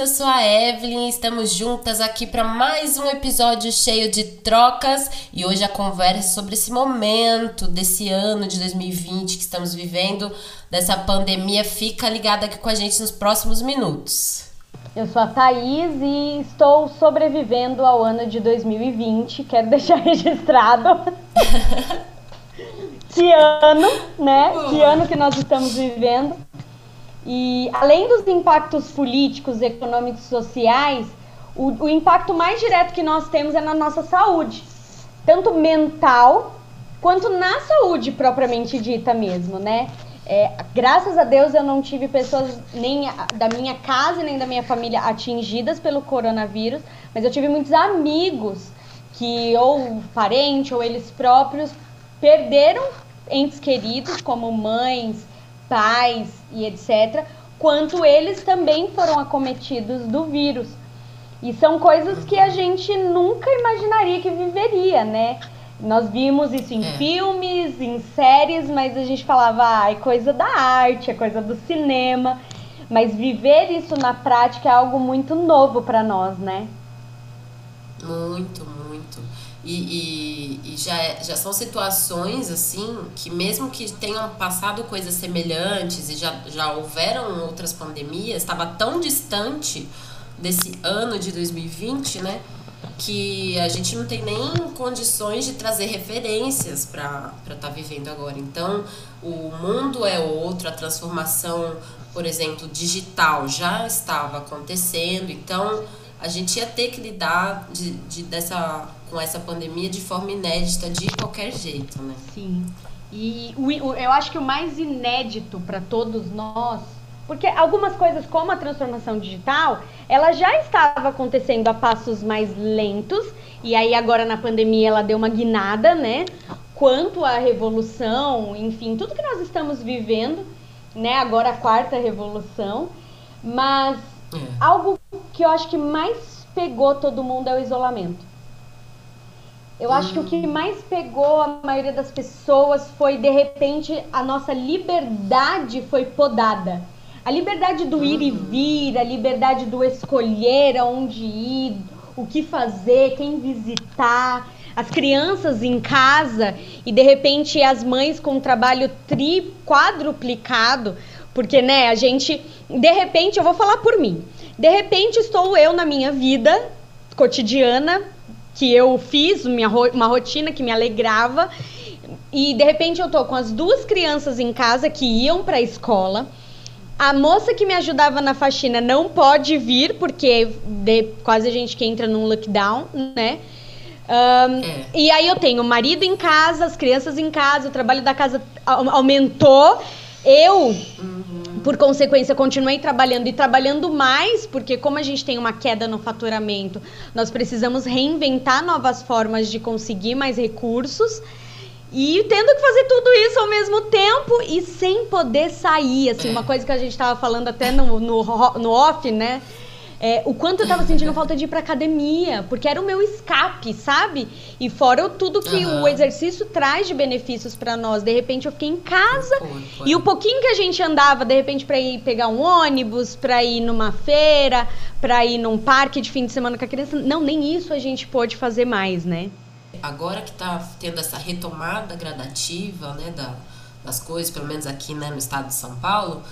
eu sou a Evelyn, estamos juntas aqui para mais um episódio cheio de trocas e hoje a conversa é sobre esse momento desse ano de 2020 que estamos vivendo, dessa pandemia. Fica ligada aqui com a gente nos próximos minutos. Eu sou a Thaís e estou sobrevivendo ao ano de 2020. Quero deixar registrado. que ano, né? Que ano que nós estamos vivendo. E além dos impactos políticos, econômicos, sociais, o, o impacto mais direto que nós temos é na nossa saúde, tanto mental quanto na saúde propriamente dita mesmo, né? É, graças a Deus eu não tive pessoas nem da minha casa nem da minha família atingidas pelo coronavírus, mas eu tive muitos amigos que ou parente ou eles próprios perderam entes queridos como mães, pais e etc, quanto eles também foram acometidos do vírus. E são coisas que a gente nunca imaginaria que viveria, né? Nós vimos isso em é. filmes, em séries, mas a gente falava, ah, é coisa da arte, é coisa do cinema. Mas viver isso na prática é algo muito novo para nós, né? Muito, muito. E, e, e, já, é, já são situações assim que mesmo que tenham passado coisas semelhantes e já, já houveram outras pandemias, estava tão distante desse ano de 2020, né? Que a gente não tem nem condições de trazer referências para estar tá vivendo agora. Então, o mundo é outro, a transformação, por exemplo, digital já estava acontecendo. Então, a gente ia ter que lidar de, de, dessa, com essa pandemia de forma inédita de qualquer jeito, né? Sim. E o, eu acho que o mais inédito para todos nós, porque algumas coisas como a transformação digital, ela já estava acontecendo a passos mais lentos, e aí agora na pandemia ela deu uma guinada, né? Quanto à revolução, enfim, tudo que nós estamos vivendo, né? Agora a quarta revolução, mas é. Algo que eu acho que mais pegou todo mundo é o isolamento. Eu acho que o que mais pegou a maioria das pessoas foi, de repente, a nossa liberdade foi podada. A liberdade do ir e uhum. vir, a liberdade do escolher aonde ir, o que fazer, quem visitar, as crianças em casa e de repente as mães com um trabalho tri quadruplicado, porque né, a gente de repente, eu vou falar por mim. De repente, estou eu na minha vida cotidiana, que eu fiz minha, uma rotina que me alegrava, e de repente eu tô com as duas crianças em casa que iam para a escola. A moça que me ajudava na faxina não pode vir, porque de, quase a gente que entra num lockdown, né? Um, é. E aí eu tenho o marido em casa, as crianças em casa, o trabalho da casa aumentou. Eu. Uhum por consequência, continuei trabalhando e trabalhando mais, porque como a gente tem uma queda no faturamento, nós precisamos reinventar novas formas de conseguir mais recursos. E tendo que fazer tudo isso ao mesmo tempo e sem poder sair, assim, uma coisa que a gente estava falando até no, no, no off, né? É, o quanto eu tava sentindo falta de ir pra academia, porque era o meu escape, sabe? E fora tudo que uhum. o exercício traz de benefícios para nós. De repente eu fiquei em casa foi, foi. e o pouquinho que a gente andava, de repente, para ir pegar um ônibus, para ir numa feira, para ir num parque de fim de semana com a criança, não, nem isso a gente pôde fazer mais, né? Agora que tá tendo essa retomada gradativa, né, da, das coisas, pelo menos aqui, né, no estado de São Paulo,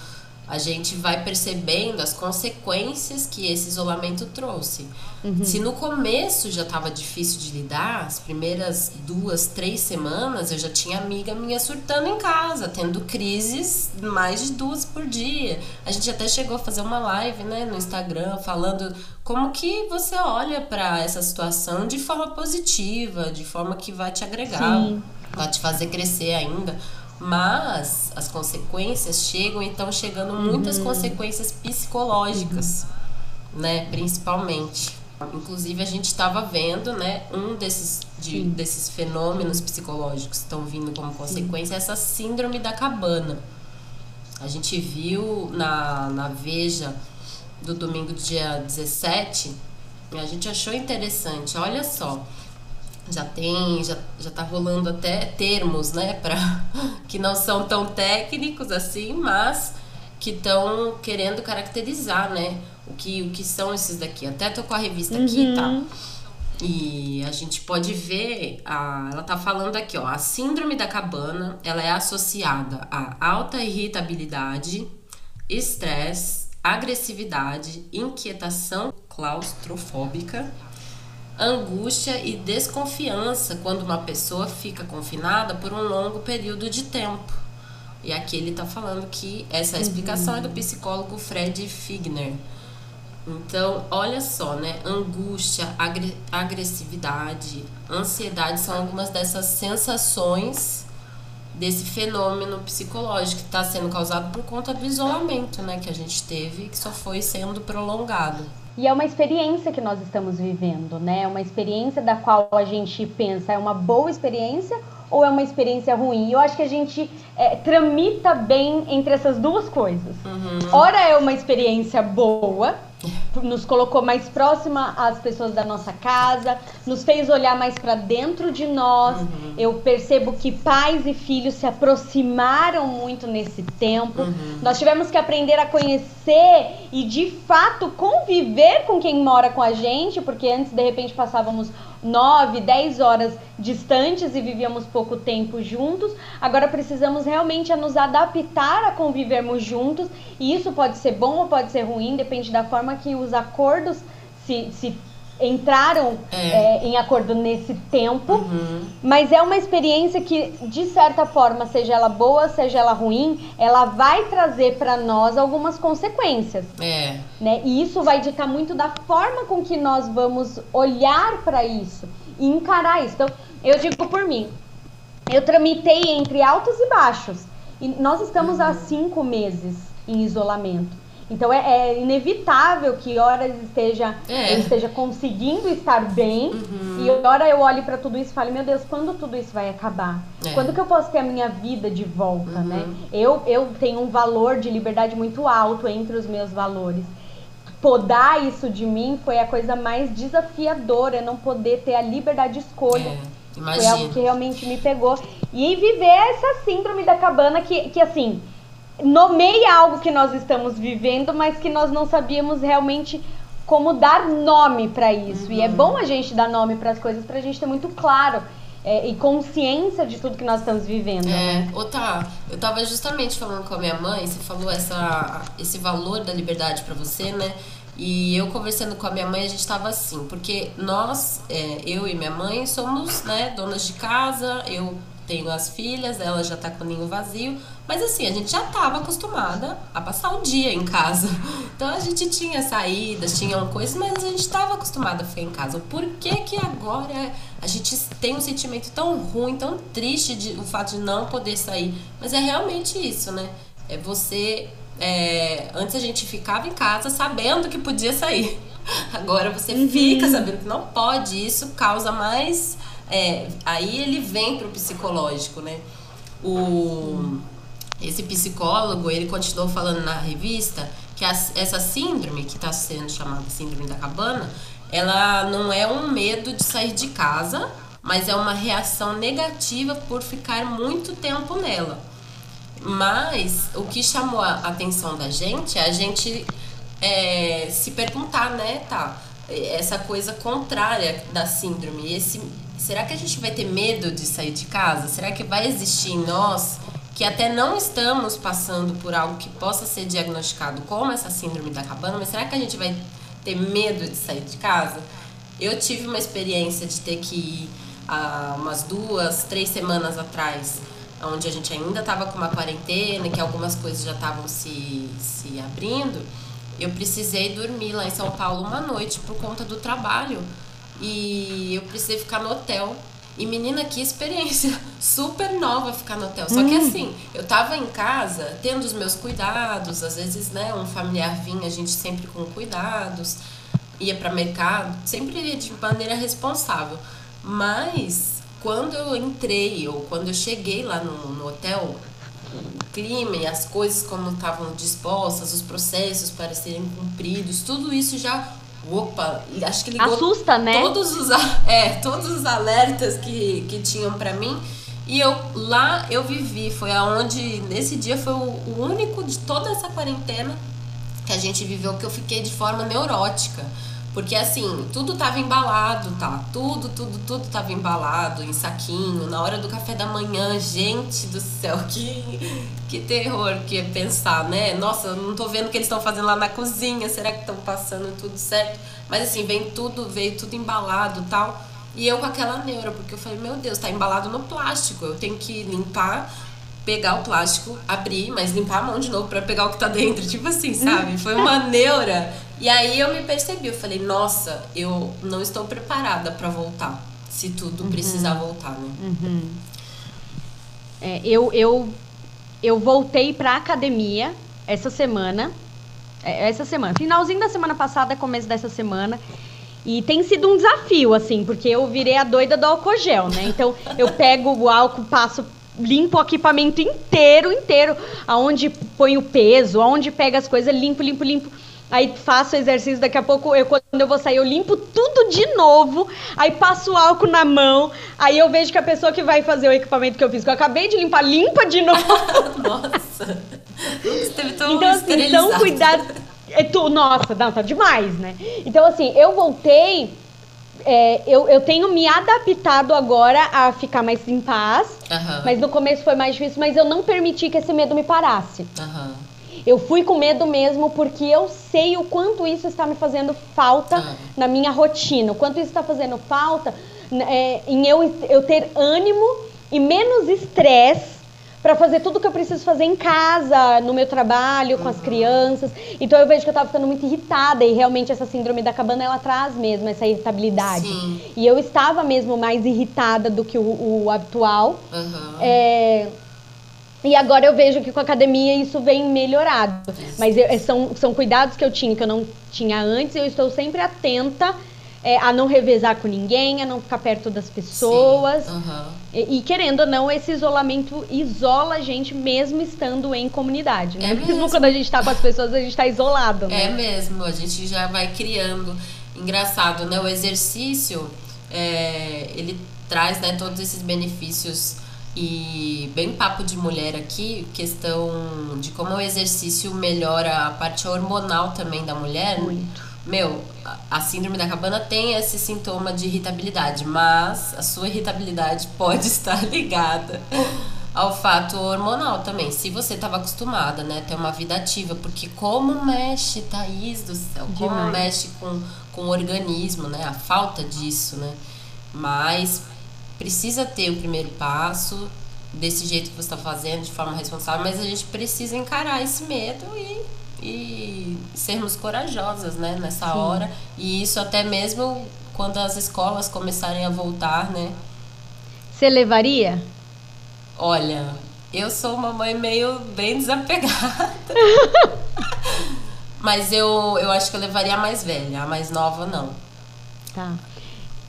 a gente vai percebendo as consequências que esse isolamento trouxe. Uhum. Se no começo já estava difícil de lidar, as primeiras duas, três semanas eu já tinha amiga minha surtando em casa, tendo crises mais de duas por dia. A gente até chegou a fazer uma live né, no Instagram falando como que você olha para essa situação de forma positiva, de forma que vai te agregar, Sim. vai te fazer crescer ainda. Mas as consequências chegam e estão chegando muitas uhum. consequências psicológicas, uhum. né? Principalmente. Inclusive a gente estava vendo, né, um desses, de, desses fenômenos psicológicos que estão vindo como consequência essa síndrome da cabana. A gente viu na, na Veja do domingo, dia 17, e a gente achou interessante. Olha só, já tem, já, já tá rolando até termos, né, para que não são tão técnicos assim, mas que estão querendo caracterizar, né? O que, o que são esses daqui. Até tô com a revista aqui, tá? Uhum. E a gente pode ver, a, ela tá falando aqui, ó, a síndrome da cabana, ela é associada a alta irritabilidade, estresse, agressividade, inquietação claustrofóbica, angústia e desconfiança quando uma pessoa fica confinada por um longo período de tempo. E aqui ele tá falando que essa explicação é do psicólogo Fred Figner. Então, olha só, né? Angústia, agre agressividade, ansiedade são algumas dessas sensações desse fenômeno psicológico que está sendo causado por conta do isolamento, né? Que a gente teve, que só foi sendo prolongado. E é uma experiência que nós estamos vivendo, né? É uma experiência da qual a gente pensa é uma boa experiência ou é uma experiência ruim? Eu acho que a gente é, tramita bem entre essas duas coisas. Uhum. Ora é uma experiência boa, nos colocou mais próxima às pessoas da nossa casa, nos fez olhar mais para dentro de nós. Uhum. Eu percebo que pais e filhos se aproximaram muito nesse tempo. Uhum. Nós tivemos que aprender a conhecer e de fato conviver com quem mora com a gente, porque antes de repente passávamos 9, 10 horas distantes e vivíamos pouco tempo juntos. Agora precisamos realmente nos adaptar a convivermos juntos, e isso pode ser bom ou pode ser ruim, depende da forma que os acordos se, se entraram É. é, em acordo nesse tempo. Uhum. Mas é uma experiência que, de certa forma, seja ela boa, seja ela ruim, ela vai trazer para nós algumas consequências, É. né? E isso vai ditar muito da forma com que nós vamos olhar para isso e encarar isso. Então, eu digo por mim, eu tramitei entre altos e baixos. E nós estamos há cinco meses em isolamento. Então é, é inevitável que horas esteja, É. eu esteja conseguindo estar bem Uhum. e hora eu olhe para tudo isso e fale, meu Deus, quando tudo isso vai acabar? É. Quando que eu posso ter a minha vida de volta, Uhum. né? Eu, eu tenho um valor de liberdade muito alto entre os meus valores. Podar isso de mim foi a coisa mais desafiadora, não poder ter a liberdade de escolha. É. Foi algo que realmente me pegou. E viver essa síndrome da cabana que, que assim, nomeia algo que nós estamos vivendo, mas que nós não sabíamos realmente como dar nome para isso. E é bom a gente dar nome para as coisas pra gente ter muito claro é, e consciência de tudo que nós estamos vivendo. né? É, ô tá, eu tava justamente falando com a minha mãe, você falou essa, esse valor da liberdade pra você, né? E eu conversando com a minha mãe, a gente tava assim, porque nós, é, eu e minha mãe, somos, né, donas de casa, eu tenho as filhas, ela já tá com o ninho vazio, mas assim, a gente já tava acostumada a passar o dia em casa. Então a gente tinha saídas, tinha coisas, mas a gente tava acostumada a ficar em casa. Por que que agora a gente tem um sentimento tão ruim, tão triste de o fato de não poder sair? Mas é realmente isso, né? É você é, antes a gente ficava em casa sabendo que podia sair. Agora você fica sabendo que não pode. Isso causa mais. é, aí ele vem pro psicológico, né? O, esse psicólogo ele continuou falando na revista que essa síndrome que está sendo chamada síndrome da cabana, ela não é um medo de sair de casa, mas é uma reação negativa por ficar muito tempo nela. Mas o que chamou a atenção da gente é a gente é, se perguntar, né, tá? Essa coisa contrária da síndrome. Esse, será que a gente vai ter medo de sair de casa? Será que vai existir em nós que até não estamos passando por algo que possa ser diagnosticado como essa síndrome da cabana, mas será que a gente vai ter medo de sair de casa? Eu tive uma experiência de ter que ir há umas duas, três semanas atrás, onde a gente ainda estava com uma quarentena, que algumas coisas já estavam se, se abrindo. Eu precisei dormir lá em São Paulo uma noite por conta do trabalho. E eu precisei ficar no hotel. E menina, que experiência super nova ficar no hotel. Só que assim, eu tava em casa tendo os meus cuidados, às vezes, né, um familiar vinha, a gente sempre com cuidados, ia para mercado, sempre ia de maneira responsável. Mas quando eu entrei ou quando eu cheguei lá no, no hotel, o clima e as coisas como estavam dispostas, os processos para serem cumpridos, tudo isso já Opa, acho que ligou Assusta, né? todos os é, todos os alertas que, que tinham pra mim E eu lá eu vivi, foi aonde nesse dia foi o, o único de toda essa quarentena que a gente viveu que eu fiquei de forma neurótica. Porque assim, tudo tava embalado, tá? Tudo, tudo, tudo tava embalado em saquinho. Na hora do café da manhã, gente do céu, que, que terror que é pensar, né? Nossa, não tô vendo o que eles estão fazendo lá na cozinha. Será que estão passando tudo certo? Mas assim, vem tudo, veio tudo embalado tal. E eu com aquela neura, porque eu falei, meu Deus, tá embalado no plástico. Eu tenho que limpar pegar o plástico, abrir, mas limpar a mão de novo para pegar o que tá dentro. Tipo assim, sabe? Foi uma neura. E aí eu me percebi, eu falei, nossa, eu não estou preparada para voltar. Se tudo uhum. precisar voltar, né? Uhum. É, eu, eu, eu voltei pra academia essa semana. É, essa semana. Finalzinho da semana passada, começo dessa semana. E tem sido um desafio, assim, porque eu virei a doida do álcool gel, né? Então eu pego o álcool, passo limpo o equipamento inteiro, inteiro, aonde põe o peso, aonde pega as coisas, limpo, limpo, limpo. Aí faço o exercício, daqui a pouco, eu, quando eu vou sair, eu limpo tudo de novo. Aí passo o álcool na mão. Aí eu vejo que a pessoa que vai fazer o equipamento que eu fiz, que eu acabei de limpar, limpa de novo. Nossa! Esteve tão então, assim, então cuidado. É tu, nossa, não, tá demais, né? Então, assim, eu voltei é, eu, eu tenho me adaptado agora a ficar mais em paz. Uhum. Mas no começo foi mais difícil, mas eu não permiti que esse medo me parasse. Uhum. Eu fui com medo mesmo porque eu sei o quanto isso está me fazendo falta uhum. na minha rotina, o quanto isso está fazendo falta é, em eu, eu ter ânimo e menos estresse para fazer tudo que eu preciso fazer em casa, no meu trabalho, com uhum. as crianças. Então eu vejo que eu tava ficando muito irritada e realmente essa síndrome da cabana ela traz mesmo essa irritabilidade. Sim. E eu estava mesmo mais irritada do que o, o habitual. Uhum. É... E agora eu vejo que com a academia isso vem melhorado. Mas eu, são, são cuidados que eu tinha que eu não tinha antes. Eu estou sempre atenta é, a não revezar com ninguém, a não ficar perto das pessoas. Uhum. E, e, querendo ou não, esse isolamento isola a gente mesmo estando em comunidade. Né? É mesmo. mesmo quando a gente está com as pessoas, a gente está isolado. Né? É mesmo, a gente já vai criando. Engraçado, né? O exercício, é, ele traz né, todos esses benefícios e bem papo de mulher aqui, questão de como o exercício melhora a parte hormonal também da mulher. Muito meu, a síndrome da cabana tem esse sintoma de irritabilidade, mas a sua irritabilidade pode estar ligada ao fato hormonal também. Se você estava acostumada, né, ter uma vida ativa, porque como mexe, Thaís do céu, como Demais. mexe com, com o organismo, né, a falta disso, né. Mas precisa ter o primeiro passo desse jeito que você está fazendo, de forma responsável, mas a gente precisa encarar esse medo e e sermos corajosas né, nessa Sim. hora. E isso até mesmo quando as escolas começarem a voltar, né? Você levaria? Olha, eu sou uma mãe meio bem desapegada. Mas eu, eu acho que eu levaria a mais velha, a mais nova não. Tá.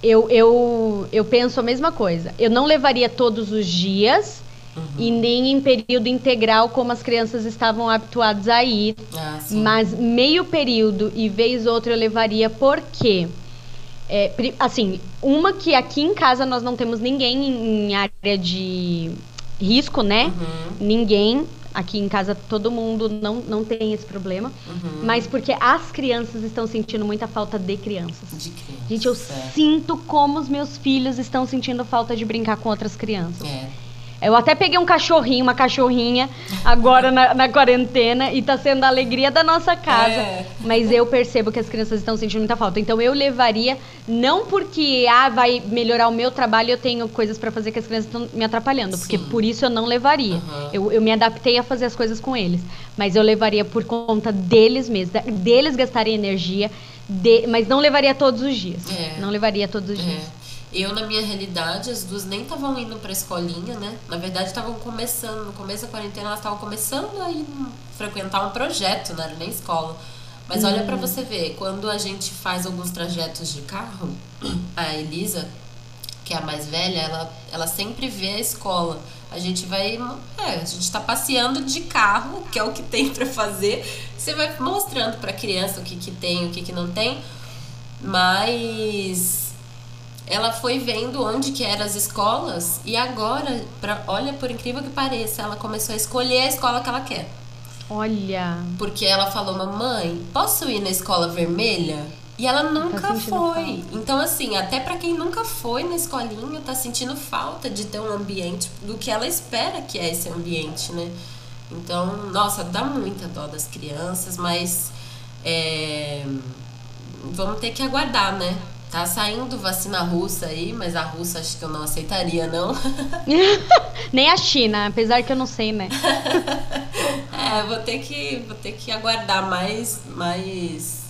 Eu, eu, eu penso a mesma coisa. Eu não levaria todos os dias, Uhum. E nem em período integral, como as crianças estavam habituadas a ir. Ah, mas meio período e vez outra eu levaria, porque. É, assim, uma que aqui em casa nós não temos ninguém em área de risco, né? Uhum. Ninguém. Aqui em casa todo mundo não, não tem esse problema. Uhum. Mas porque as crianças estão sentindo muita falta de crianças. De crianças. Gente, eu é. sinto como os meus filhos estão sentindo falta de brincar com outras crianças. É. Eu até peguei um cachorrinho, uma cachorrinha, agora na, na quarentena, e tá sendo a alegria da nossa casa. É. Mas eu percebo que as crianças estão sentindo muita falta. Então eu levaria, não porque ah, vai melhorar o meu trabalho, eu tenho coisas para fazer que as crianças estão me atrapalhando. Porque Sim. por isso eu não levaria. Uhum. Eu, eu me adaptei a fazer as coisas com eles. Mas eu levaria por conta deles mesmos, deles gastarem energia, de, mas não levaria todos os dias. É. Não levaria todos os é. Eu, na minha realidade, as duas nem estavam indo pra escolinha, né? Na verdade, estavam começando, no começo da quarentena, elas estavam começando a ir frequentar um projeto, não era nem escola. Mas olha para hum. você ver, quando a gente faz alguns trajetos de carro, a Elisa, que é a mais velha, ela, ela sempre vê a escola. A gente vai. É, a gente tá passeando de carro, que é o que tem para fazer. Você vai mostrando pra criança o que, que tem, o que, que não tem. Mas ela foi vendo onde que eram as escolas e agora, pra, olha, por incrível que pareça, ela começou a escolher a escola que ela quer. Olha. Porque ela falou, mamãe, posso ir na escola vermelha? E ela nunca foi. Então, assim, até para quem nunca foi na escolinha, tá sentindo falta de ter um ambiente do que ela espera que é esse ambiente, né? Então, nossa, dá muita dó das crianças, mas é, vamos ter que aguardar, né? Tá saindo vacina russa aí, mas a russa acho que eu não aceitaria, não. Nem a China, apesar que eu não sei, né? é, vou ter que, vou ter que aguardar mais, mais,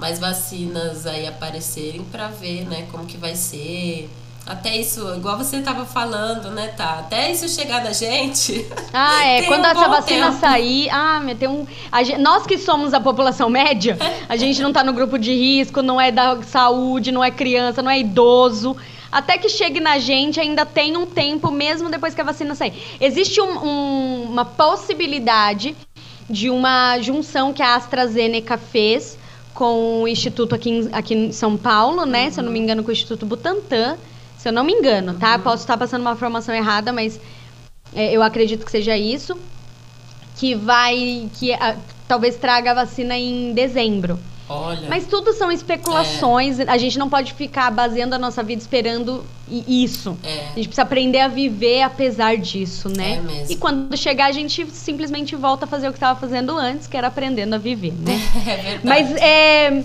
mais vacinas aí aparecerem para ver, né, como que vai ser. Até isso, igual você estava falando, né, tá? Até isso chegar na gente. Ah, é. Quando um essa vacina tempo. sair, ah, meu, tem um. Gente, nós que somos a população média, a gente não tá no grupo de risco, não é da saúde, não é criança, não é idoso. Até que chegue na gente, ainda tem um tempo, mesmo depois que a vacina sair. Existe um, um, uma possibilidade de uma junção que a AstraZeneca fez com o Instituto aqui em, aqui em São Paulo, né? Uhum. Se eu não me engano, com o Instituto Butantan se eu não me engano, tá? Uhum. Posso estar passando uma informação errada, mas é, eu acredito que seja isso. Que vai. que a, talvez traga a vacina em dezembro. Olha. Mas tudo são especulações. É. A gente não pode ficar baseando a nossa vida esperando isso. É. A gente precisa aprender a viver apesar disso, né? É mesmo. E quando chegar, a gente simplesmente volta a fazer o que estava fazendo antes, que era aprendendo a viver, né? É verdade. Mas é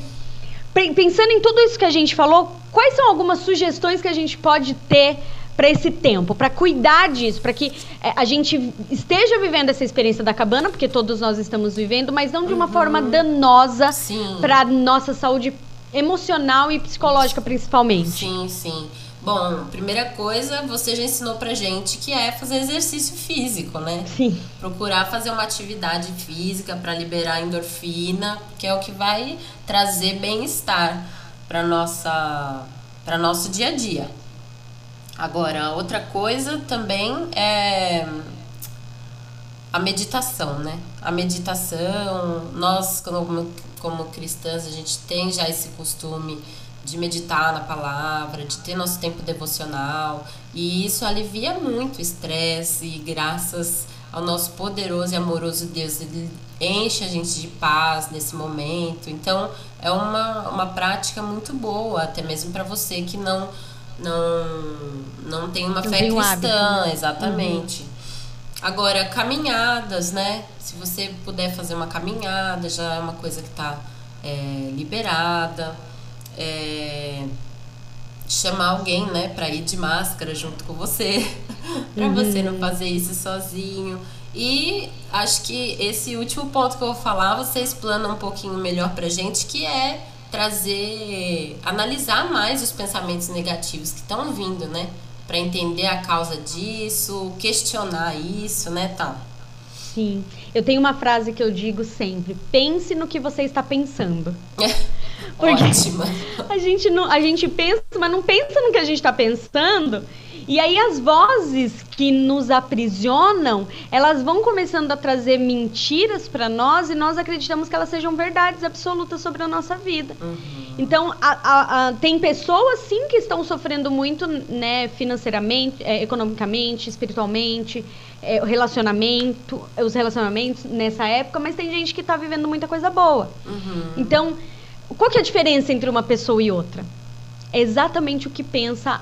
pensando em tudo isso que a gente falou, quais são algumas sugestões que a gente pode ter para esse tempo, para cuidar disso, para que é, a gente esteja vivendo essa experiência da cabana, porque todos nós estamos vivendo, mas não de uma uhum. forma danosa para nossa saúde emocional e psicológica principalmente. Sim, sim. Bom, primeira coisa, você já ensinou pra gente que é fazer exercício físico, né? Sim. Procurar fazer uma atividade física para liberar endorfina, que é o que vai trazer bem-estar para nossa para nosso dia a dia. Agora, outra coisa também é a meditação, né? A meditação, nós como, como cristãs, a gente tem já esse costume de meditar na palavra, de ter nosso tempo devocional, e isso alivia muito o estresse, e graças ao nosso poderoso e amoroso Deus, ele enche a gente de paz nesse momento. Então, é uma, uma prática muito boa, até mesmo para você que não não não tem uma fé cristã, hábito, né? exatamente. Uhum. Agora, caminhadas, né? Se você puder fazer uma caminhada, já é uma coisa que está é, liberada é, chamar alguém, né, para ir de máscara junto com você, para uhum. você não fazer isso sozinho. E acho que esse último ponto que eu vou falar, você explana um pouquinho melhor pra gente, que é trazer, analisar mais os pensamentos negativos que estão vindo, né? Para entender a causa disso, questionar isso, né, tal. Sim. Eu tenho uma frase que eu digo sempre: pense no que você está pensando. Porque Ótima. A gente, não, a gente pensa, mas não pensa no que a gente está pensando. E aí as vozes que nos aprisionam, elas vão começando a trazer mentiras para nós e nós acreditamos que elas sejam verdades absolutas sobre a nossa vida. Uhum. Então, a, a, a, tem pessoas sim que estão sofrendo muito, né, financeiramente, é, economicamente, espiritualmente, é, relacionamento, os relacionamentos nessa época, mas tem gente que está vivendo muita coisa boa. Uhum. Então, qual que é a diferença entre uma pessoa e outra? É exatamente o que pensa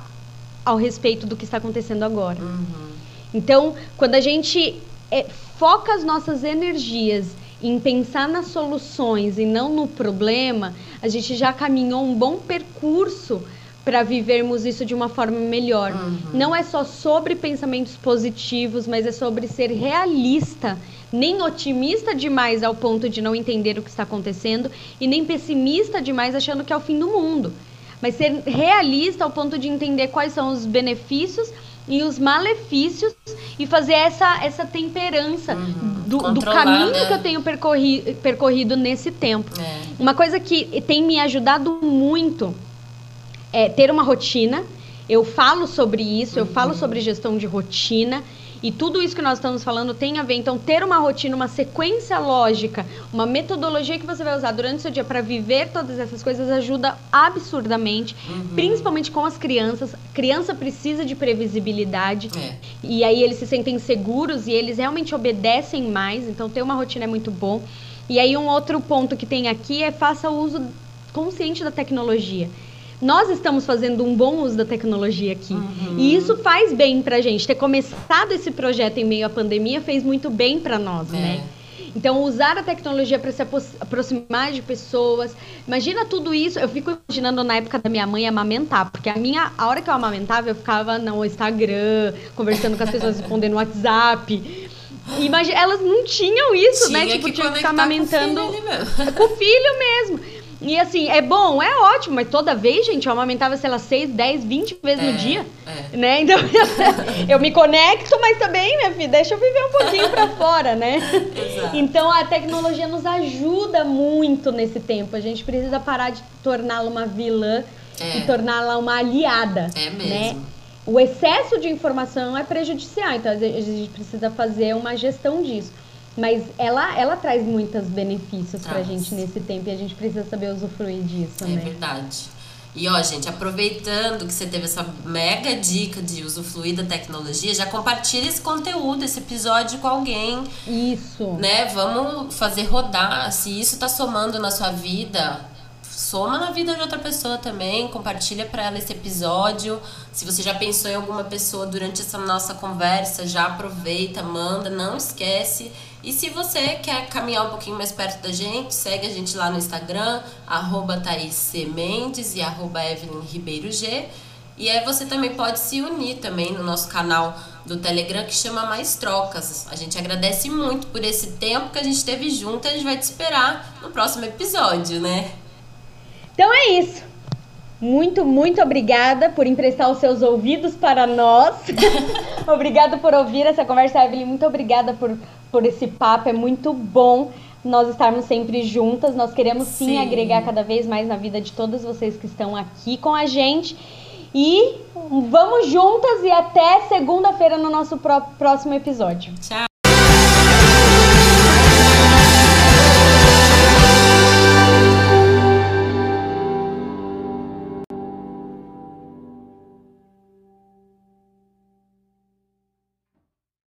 ao respeito do que está acontecendo agora. Uhum. Então, quando a gente é, foca as nossas energias em pensar nas soluções e não no problema, a gente já caminhou um bom percurso para vivermos isso de uma forma melhor. Uhum. Não é só sobre pensamentos positivos, mas é sobre ser realista nem otimista demais ao ponto de não entender o que está acontecendo e nem pessimista demais achando que é o fim do mundo. Mas ser realista ao ponto de entender quais são os benefícios e os malefícios e fazer essa, essa temperança uhum. do, do, caminho né? que eu tenho percorri, percorrido nesse tempo. É. Uma coisa que tem me ajudado muito é ter uma rotina. Eu falo sobre isso, uhum. eu falo sobre gestão de rotina E tudo isso que nós estamos falando tem a ver. Então, ter uma rotina, uma sequência lógica, uma metodologia que você vai usar durante o seu dia para viver todas essas coisas ajuda absurdamente, uhum. principalmente com as crianças. criança precisa de previsibilidade. É. E aí eles se sentem seguros e eles realmente obedecem mais. Então, ter uma rotina é muito bom. E aí, um outro ponto que tem aqui é faça o uso consciente da tecnologia nós estamos fazendo um bom uso da tecnologia aqui. Uhum. E isso faz bem pra gente. Ter começado esse projeto em meio à pandemia fez muito bem para nós, é. né? Então, usar a tecnologia para se aproximar de pessoas. Imagina tudo isso. Eu fico imaginando na época da minha mãe amamentar, porque a minha, a hora que eu amamentava, eu ficava no Instagram, conversando com as pessoas, respondendo no WhatsApp. Imagina, elas não tinham isso, né? Tinha né? Tipo, tinha que ficar amamentando com o filho, com o filho mesmo. E assim, é bom, é ótimo, mas toda vez, gente, eu amamentava, sei lá, 6, 10, 20 vezes é, no dia. É. Né? Então, eu me conecto, mas também, minha filha, deixa eu viver um pouquinho pra fora, né? Exato. Então a tecnologia nos ajuda muito nesse tempo. A gente precisa parar de torná-la uma vilã é. e torná-la uma aliada. É mesmo. Né? O excesso de informação é prejudicial, então a gente precisa fazer uma gestão disso. Mas ela, ela traz muitos benefícios traz. pra gente nesse tempo e a gente precisa saber usufruir disso, é né? É verdade. E ó, gente, aproveitando que você teve essa mega dica de usufruir da tecnologia, já compartilha esse conteúdo, esse episódio com alguém. Isso. Né? Vamos fazer rodar. Se isso tá somando na sua vida, soma na vida de outra pessoa também, compartilha para ela esse episódio. Se você já pensou em alguma pessoa durante essa nossa conversa, já aproveita, manda, não esquece. E se você quer caminhar um pouquinho mais perto da gente, segue a gente lá no Instagram, arroba Mendes e arroba Evelyn Ribeiro G. E aí você também pode se unir também no nosso canal do Telegram que chama Mais Trocas. A gente agradece muito por esse tempo que a gente teve junto e a gente vai te esperar no próximo episódio, né? Então é isso. Muito, muito obrigada por emprestar os seus ouvidos para nós. obrigada por ouvir essa conversa, Evelyn. Muito obrigada por, por esse papo. É muito bom nós estarmos sempre juntas. Nós queremos sim, sim, agregar cada vez mais na vida de todos vocês que estão aqui com a gente. E vamos juntas e até segunda-feira no nosso próximo episódio. Tchau.